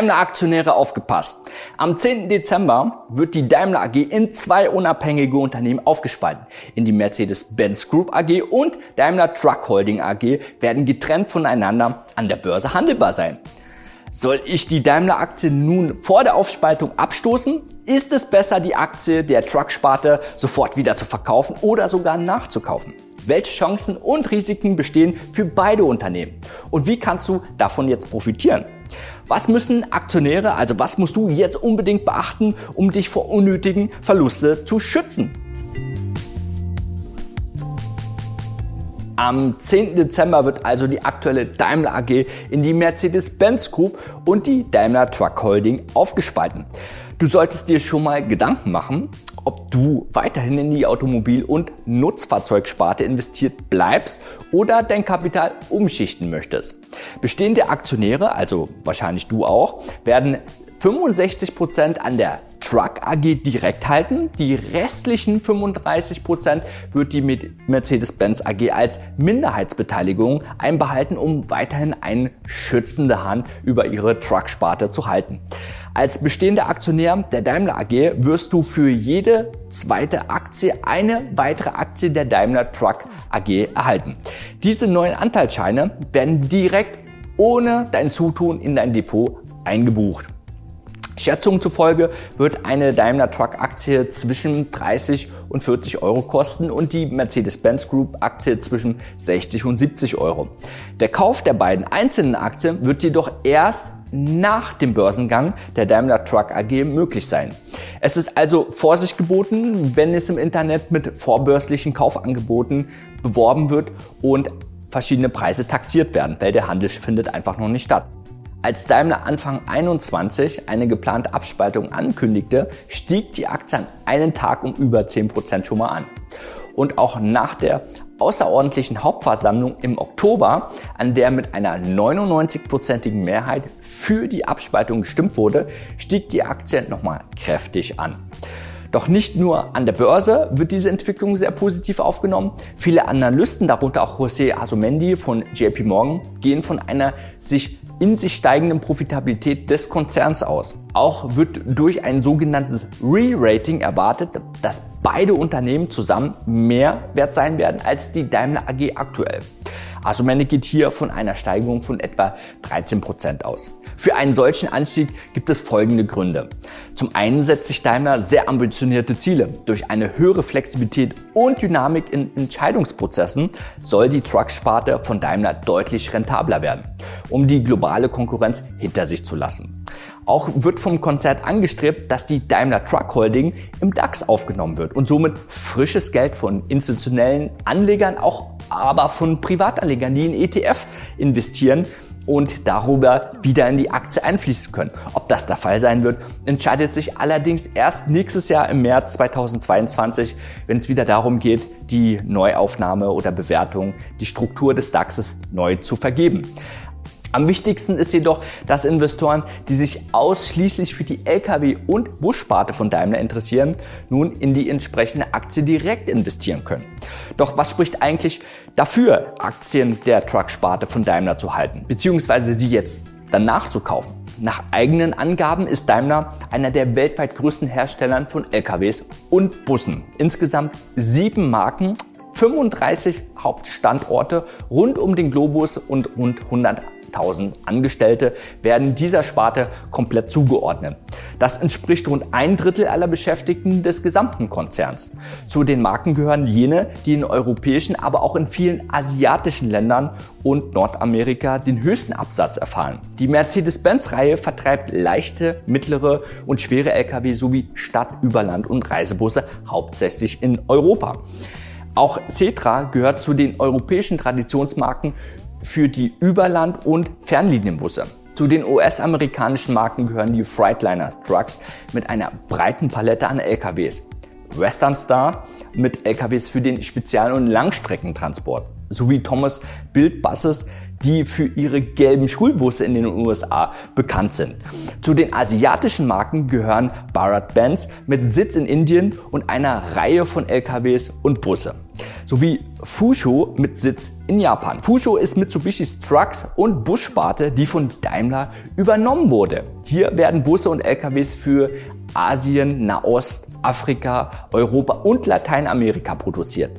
Daimler-Aktionäre aufgepasst. Am 10. Dezember wird die Daimler AG in zwei unabhängige Unternehmen aufgespalten. In die Mercedes-Benz Group AG und Daimler Truck Holding AG werden getrennt voneinander an der Börse handelbar sein. Soll ich die Daimler-Aktie nun vor der Aufspaltung abstoßen? Ist es besser, die Aktie der Truck-Sparte sofort wieder zu verkaufen oder sogar nachzukaufen? Welche Chancen und Risiken bestehen für beide Unternehmen? Und wie kannst du davon jetzt profitieren? Was müssen Aktionäre, also was musst du jetzt unbedingt beachten, um dich vor unnötigen Verluste zu schützen? Am 10. Dezember wird also die aktuelle Daimler AG in die Mercedes-Benz Group und die Daimler Truck Holding aufgespalten. Du solltest dir schon mal Gedanken machen, ob du weiterhin in die Automobil- und Nutzfahrzeugsparte investiert bleibst oder dein Kapital umschichten möchtest. Bestehende Aktionäre, also wahrscheinlich du auch, werden 65% an der Truck AG direkt halten. Die restlichen 35% wird die Mercedes-Benz AG als Minderheitsbeteiligung einbehalten, um weiterhin eine schützende Hand über ihre Truck-Sparte zu halten. Als bestehender Aktionär der Daimler AG wirst du für jede zweite Aktie eine weitere Aktie der Daimler Truck AG erhalten. Diese neuen Anteilsscheine werden direkt ohne dein Zutun in dein Depot eingebucht. Schätzungen zufolge wird eine Daimler Truck Aktie zwischen 30 und 40 Euro kosten und die Mercedes-Benz Group Aktie zwischen 60 und 70 Euro. Der Kauf der beiden einzelnen Aktien wird jedoch erst nach dem Börsengang der Daimler Truck AG möglich sein. Es ist also Vorsicht geboten, wenn es im Internet mit vorbörslichen Kaufangeboten beworben wird und verschiedene Preise taxiert werden, weil der Handel findet einfach noch nicht statt. Als Daimler Anfang 21 eine geplante Abspaltung ankündigte, stieg die Aktie an einen Tag um über 10% schon mal an. Und auch nach der außerordentlichen Hauptversammlung im Oktober, an der mit einer 99-prozentigen Mehrheit für die Abspaltung gestimmt wurde, stieg die Aktie nochmal kräftig an. Doch nicht nur an der Börse wird diese Entwicklung sehr positiv aufgenommen. Viele Analysten, darunter auch José Asumendi von JP Morgan, gehen von einer sich in sich steigenden Profitabilität des Konzerns aus. Auch wird durch ein sogenanntes Re-Rating erwartet, dass beide Unternehmen zusammen mehr wert sein werden als die Daimler AG aktuell. Asomene geht hier von einer Steigerung von etwa 13 Prozent aus. Für einen solchen Anstieg gibt es folgende Gründe. Zum einen setzt sich Daimler sehr ambitionierte Ziele. Durch eine höhere Flexibilität und Dynamik in Entscheidungsprozessen soll die Trucksparte von Daimler deutlich rentabler werden, um die globale Konkurrenz hinter sich zu lassen. Auch wird vom Konzert angestrebt, dass die Daimler Truck Holding im DAX aufgenommen wird und somit frisches Geld von institutionellen Anlegern, auch aber von Privatanlegern, die in ETF investieren, und darüber wieder in die Aktie einfließen können. Ob das der Fall sein wird, entscheidet sich allerdings erst nächstes Jahr im März 2022, wenn es wieder darum geht, die Neuaufnahme oder Bewertung, die Struktur des DAXes neu zu vergeben. Am wichtigsten ist jedoch, dass Investoren, die sich ausschließlich für die Lkw- und Bussparte von Daimler interessieren, nun in die entsprechende Aktie direkt investieren können. Doch was spricht eigentlich dafür, Aktien der Trucksparte von Daimler zu halten, beziehungsweise sie jetzt danach zu kaufen? Nach eigenen Angaben ist Daimler einer der weltweit größten Hersteller von LKWs und Bussen. Insgesamt sieben Marken 35 Hauptstandorte rund um den Globus und rund 100 1000 Angestellte werden dieser Sparte komplett zugeordnet. Das entspricht rund ein Drittel aller Beschäftigten des gesamten Konzerns. Zu den Marken gehören jene, die in europäischen, aber auch in vielen asiatischen Ländern und Nordamerika den höchsten Absatz erfahren. Die Mercedes-Benz-Reihe vertreibt leichte, mittlere und schwere Lkw sowie Stadt-, Überland- und Reisebusse hauptsächlich in Europa. Auch Cetra gehört zu den europäischen Traditionsmarken für die Überland- und Fernlinienbusse. Zu den US-amerikanischen Marken gehören die Freightliner Trucks mit einer breiten Palette an LKWs, Western Star mit LKWs für den Spezial- und Langstreckentransport, sowie Thomas Bild Buses, die für ihre gelben Schulbusse in den USA bekannt sind. Zu den asiatischen Marken gehören Bharat Benz mit Sitz in Indien und einer Reihe von LKWs und Busse. Sowie Fusho mit Sitz in Japan. Fusho ist Mitsubishi's Trucks und Bussparte, die von Daimler übernommen wurde. Hier werden Busse und LKWs für Asien, Nahost, Afrika, Europa und Lateinamerika produziert.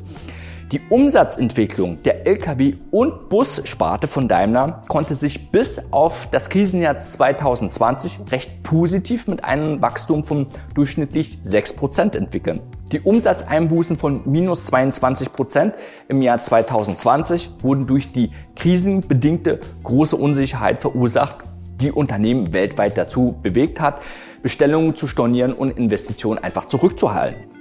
Die Umsatzentwicklung der Lkw- und Bussparte von Daimler konnte sich bis auf das Krisenjahr 2020 recht positiv mit einem Wachstum von durchschnittlich 6% entwickeln. Die Umsatzeinbußen von minus 22% im Jahr 2020 wurden durch die krisenbedingte große Unsicherheit verursacht, die Unternehmen weltweit dazu bewegt hat, Bestellungen zu stornieren und Investitionen einfach zurückzuhalten.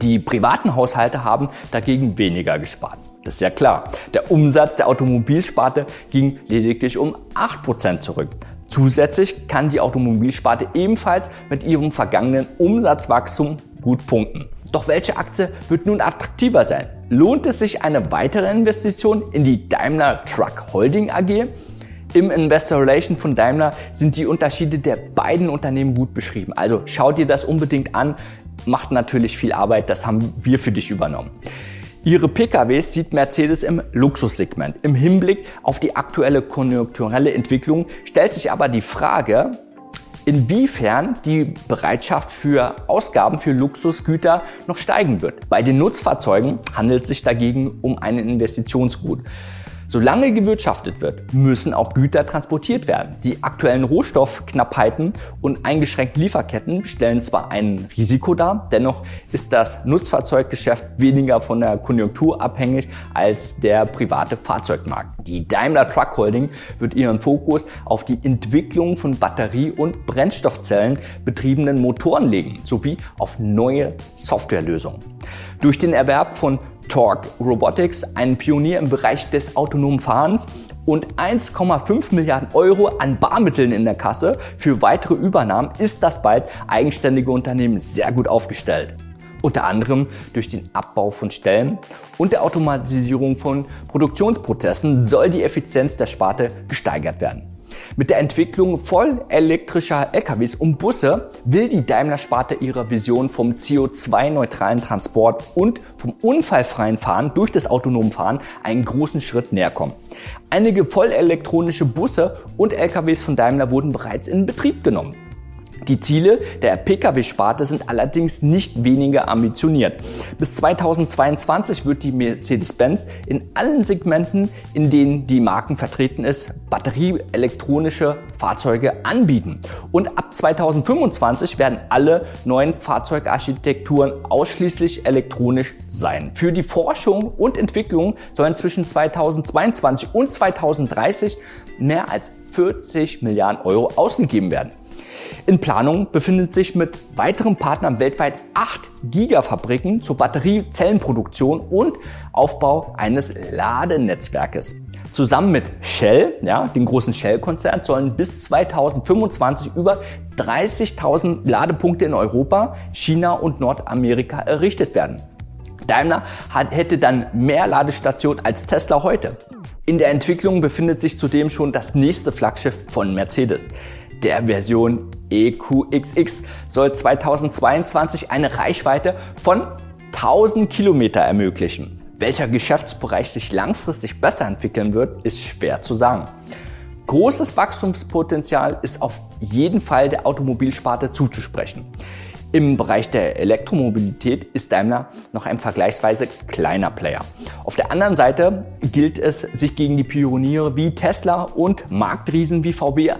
Die privaten Haushalte haben dagegen weniger gespart. Das ist ja klar. Der Umsatz der Automobilsparte ging lediglich um 8% zurück. Zusätzlich kann die Automobilsparte ebenfalls mit ihrem vergangenen Umsatzwachstum gut punkten. Doch welche Aktie wird nun attraktiver sein? Lohnt es sich eine weitere Investition in die Daimler Truck Holding AG? Im Investor Relation von Daimler sind die Unterschiede der beiden Unternehmen gut beschrieben. Also schau dir das unbedingt an macht natürlich viel Arbeit, das haben wir für dich übernommen. Ihre PKWs sieht Mercedes im Luxussegment. Im Hinblick auf die aktuelle konjunkturelle Entwicklung stellt sich aber die Frage, inwiefern die Bereitschaft für Ausgaben für Luxusgüter noch steigen wird. Bei den Nutzfahrzeugen handelt es sich dagegen um ein Investitionsgut. Solange gewirtschaftet wird, müssen auch Güter transportiert werden. Die aktuellen Rohstoffknappheiten und eingeschränkten Lieferketten stellen zwar ein Risiko dar, dennoch ist das Nutzfahrzeuggeschäft weniger von der Konjunktur abhängig als der private Fahrzeugmarkt. Die Daimler Truck Holding wird ihren Fokus auf die Entwicklung von Batterie- und Brennstoffzellen betriebenen Motoren legen, sowie auf neue Softwarelösungen. Durch den Erwerb von Torque Robotics, ein Pionier im Bereich des autonomen Fahrens und 1,5 Milliarden Euro an Barmitteln in der Kasse für weitere Übernahmen ist das bald eigenständige Unternehmen sehr gut aufgestellt. Unter anderem durch den Abbau von Stellen und der Automatisierung von Produktionsprozessen soll die Effizienz der Sparte gesteigert werden. Mit der Entwicklung voll elektrischer LKWs und Busse will die Daimler-Sparte ihrer Vision vom CO2-neutralen Transport und vom unfallfreien Fahren durch das autonome Fahren einen großen Schritt näher kommen. Einige vollelektronische Busse und LKWs von Daimler wurden bereits in Betrieb genommen. Die Ziele der Pkw-Sparte sind allerdings nicht weniger ambitioniert. Bis 2022 wird die Mercedes-Benz in allen Segmenten, in denen die Marken vertreten ist, batterieelektronische Fahrzeuge anbieten. Und ab 2025 werden alle neuen Fahrzeugarchitekturen ausschließlich elektronisch sein. Für die Forschung und Entwicklung sollen zwischen 2022 und 2030 mehr als 40 Milliarden Euro ausgegeben werden. In Planung befindet sich mit weiteren Partnern weltweit acht Gigafabriken zur Batteriezellenproduktion und Aufbau eines Ladenetzwerkes. Zusammen mit Shell, ja, dem großen Shell-Konzern, sollen bis 2025 über 30.000 Ladepunkte in Europa, China und Nordamerika errichtet werden. Daimler hat, hätte dann mehr Ladestationen als Tesla heute. In der Entwicklung befindet sich zudem schon das nächste Flaggschiff von Mercedes der Version EQXX soll 2022 eine Reichweite von 1000 Kilometer ermöglichen. Welcher Geschäftsbereich sich langfristig besser entwickeln wird, ist schwer zu sagen. Großes Wachstumspotenzial ist auf jeden Fall der Automobilsparte zuzusprechen. Im Bereich der Elektromobilität ist Daimler noch ein vergleichsweise kleiner Player. Auf der anderen Seite gilt es, sich gegen die Pioniere wie Tesla und Marktriesen wie VW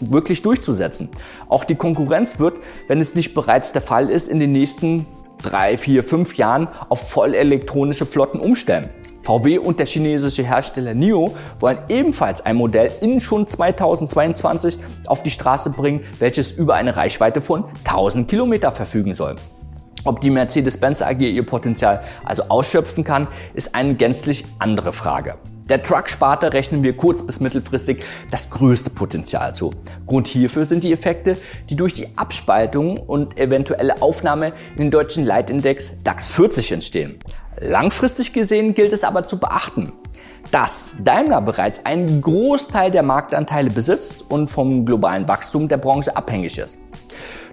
wirklich durchzusetzen. Auch die Konkurrenz wird, wenn es nicht bereits der Fall ist, in den nächsten drei, vier, fünf Jahren auf voll elektronische Flotten umstellen. VW und der chinesische Hersteller NIO wollen ebenfalls ein Modell in schon 2022 auf die Straße bringen, welches über eine Reichweite von 1000 Kilometer verfügen soll. Ob die Mercedes-Benz AG ihr Potenzial also ausschöpfen kann, ist eine gänzlich andere Frage. Der Truck-Sparte rechnen wir kurz- bis mittelfristig das größte Potenzial zu. Grund hierfür sind die Effekte, die durch die Abspaltung und eventuelle Aufnahme in den deutschen Leitindex DAX 40 entstehen. Langfristig gesehen gilt es aber zu beachten, dass Daimler bereits einen Großteil der Marktanteile besitzt und vom globalen Wachstum der Branche abhängig ist.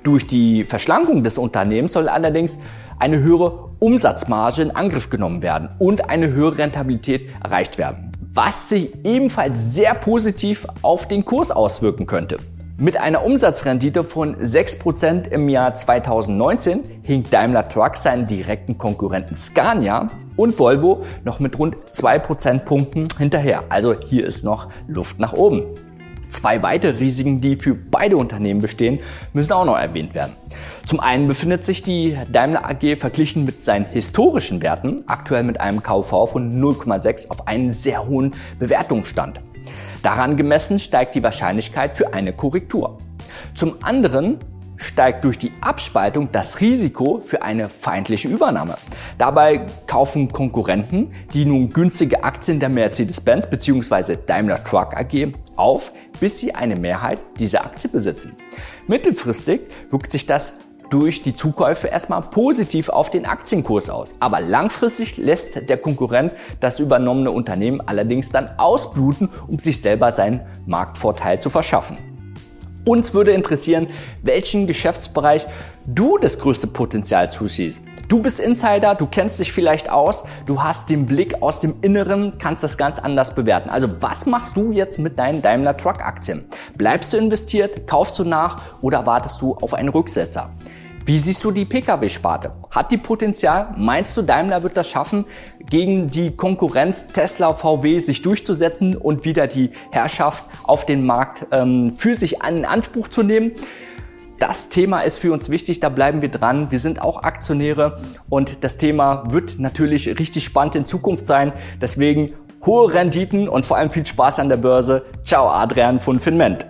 Durch die Verschlankung des Unternehmens soll allerdings eine höhere Umsatzmarge in Angriff genommen werden und eine höhere Rentabilität erreicht werden, was sich ebenfalls sehr positiv auf den Kurs auswirken könnte. Mit einer Umsatzrendite von 6% im Jahr 2019 hinkt Daimler Truck seinen direkten Konkurrenten Scania und Volvo noch mit rund 2 Prozentpunkten hinterher. Also hier ist noch Luft nach oben. Zwei weitere Risiken, die für beide Unternehmen bestehen, müssen auch noch erwähnt werden. Zum einen befindet sich die Daimler AG verglichen mit seinen historischen Werten aktuell mit einem KV von 0,6 auf einen sehr hohen Bewertungsstand. Daran gemessen steigt die Wahrscheinlichkeit für eine Korrektur. Zum anderen steigt durch die Abspaltung das Risiko für eine feindliche Übernahme. Dabei kaufen Konkurrenten, die nun günstige Aktien der Mercedes-Benz bzw. Daimler Truck AG auf, bis sie eine Mehrheit dieser Aktie besitzen. Mittelfristig wirkt sich das durch die Zukäufe erstmal positiv auf den Aktienkurs aus. Aber langfristig lässt der Konkurrent das übernommene Unternehmen allerdings dann ausbluten, um sich selber seinen Marktvorteil zu verschaffen. Uns würde interessieren, welchen Geschäftsbereich du das größte Potenzial zusiehst. Du bist Insider, du kennst dich vielleicht aus, du hast den Blick aus dem Inneren, kannst das ganz anders bewerten. Also was machst du jetzt mit deinen Daimler Truck Aktien? Bleibst du investiert, kaufst du nach oder wartest du auf einen Rücksetzer? Wie siehst du die Pkw-Sparte? Hat die Potenzial? Meinst du, Daimler wird das schaffen, gegen die Konkurrenz Tesla, VW sich durchzusetzen und wieder die Herrschaft auf den Markt ähm, für sich in Anspruch zu nehmen? Das Thema ist für uns wichtig, da bleiben wir dran. Wir sind auch Aktionäre und das Thema wird natürlich richtig spannend in Zukunft sein. Deswegen hohe Renditen und vor allem viel Spaß an der Börse. Ciao, Adrian von Finment.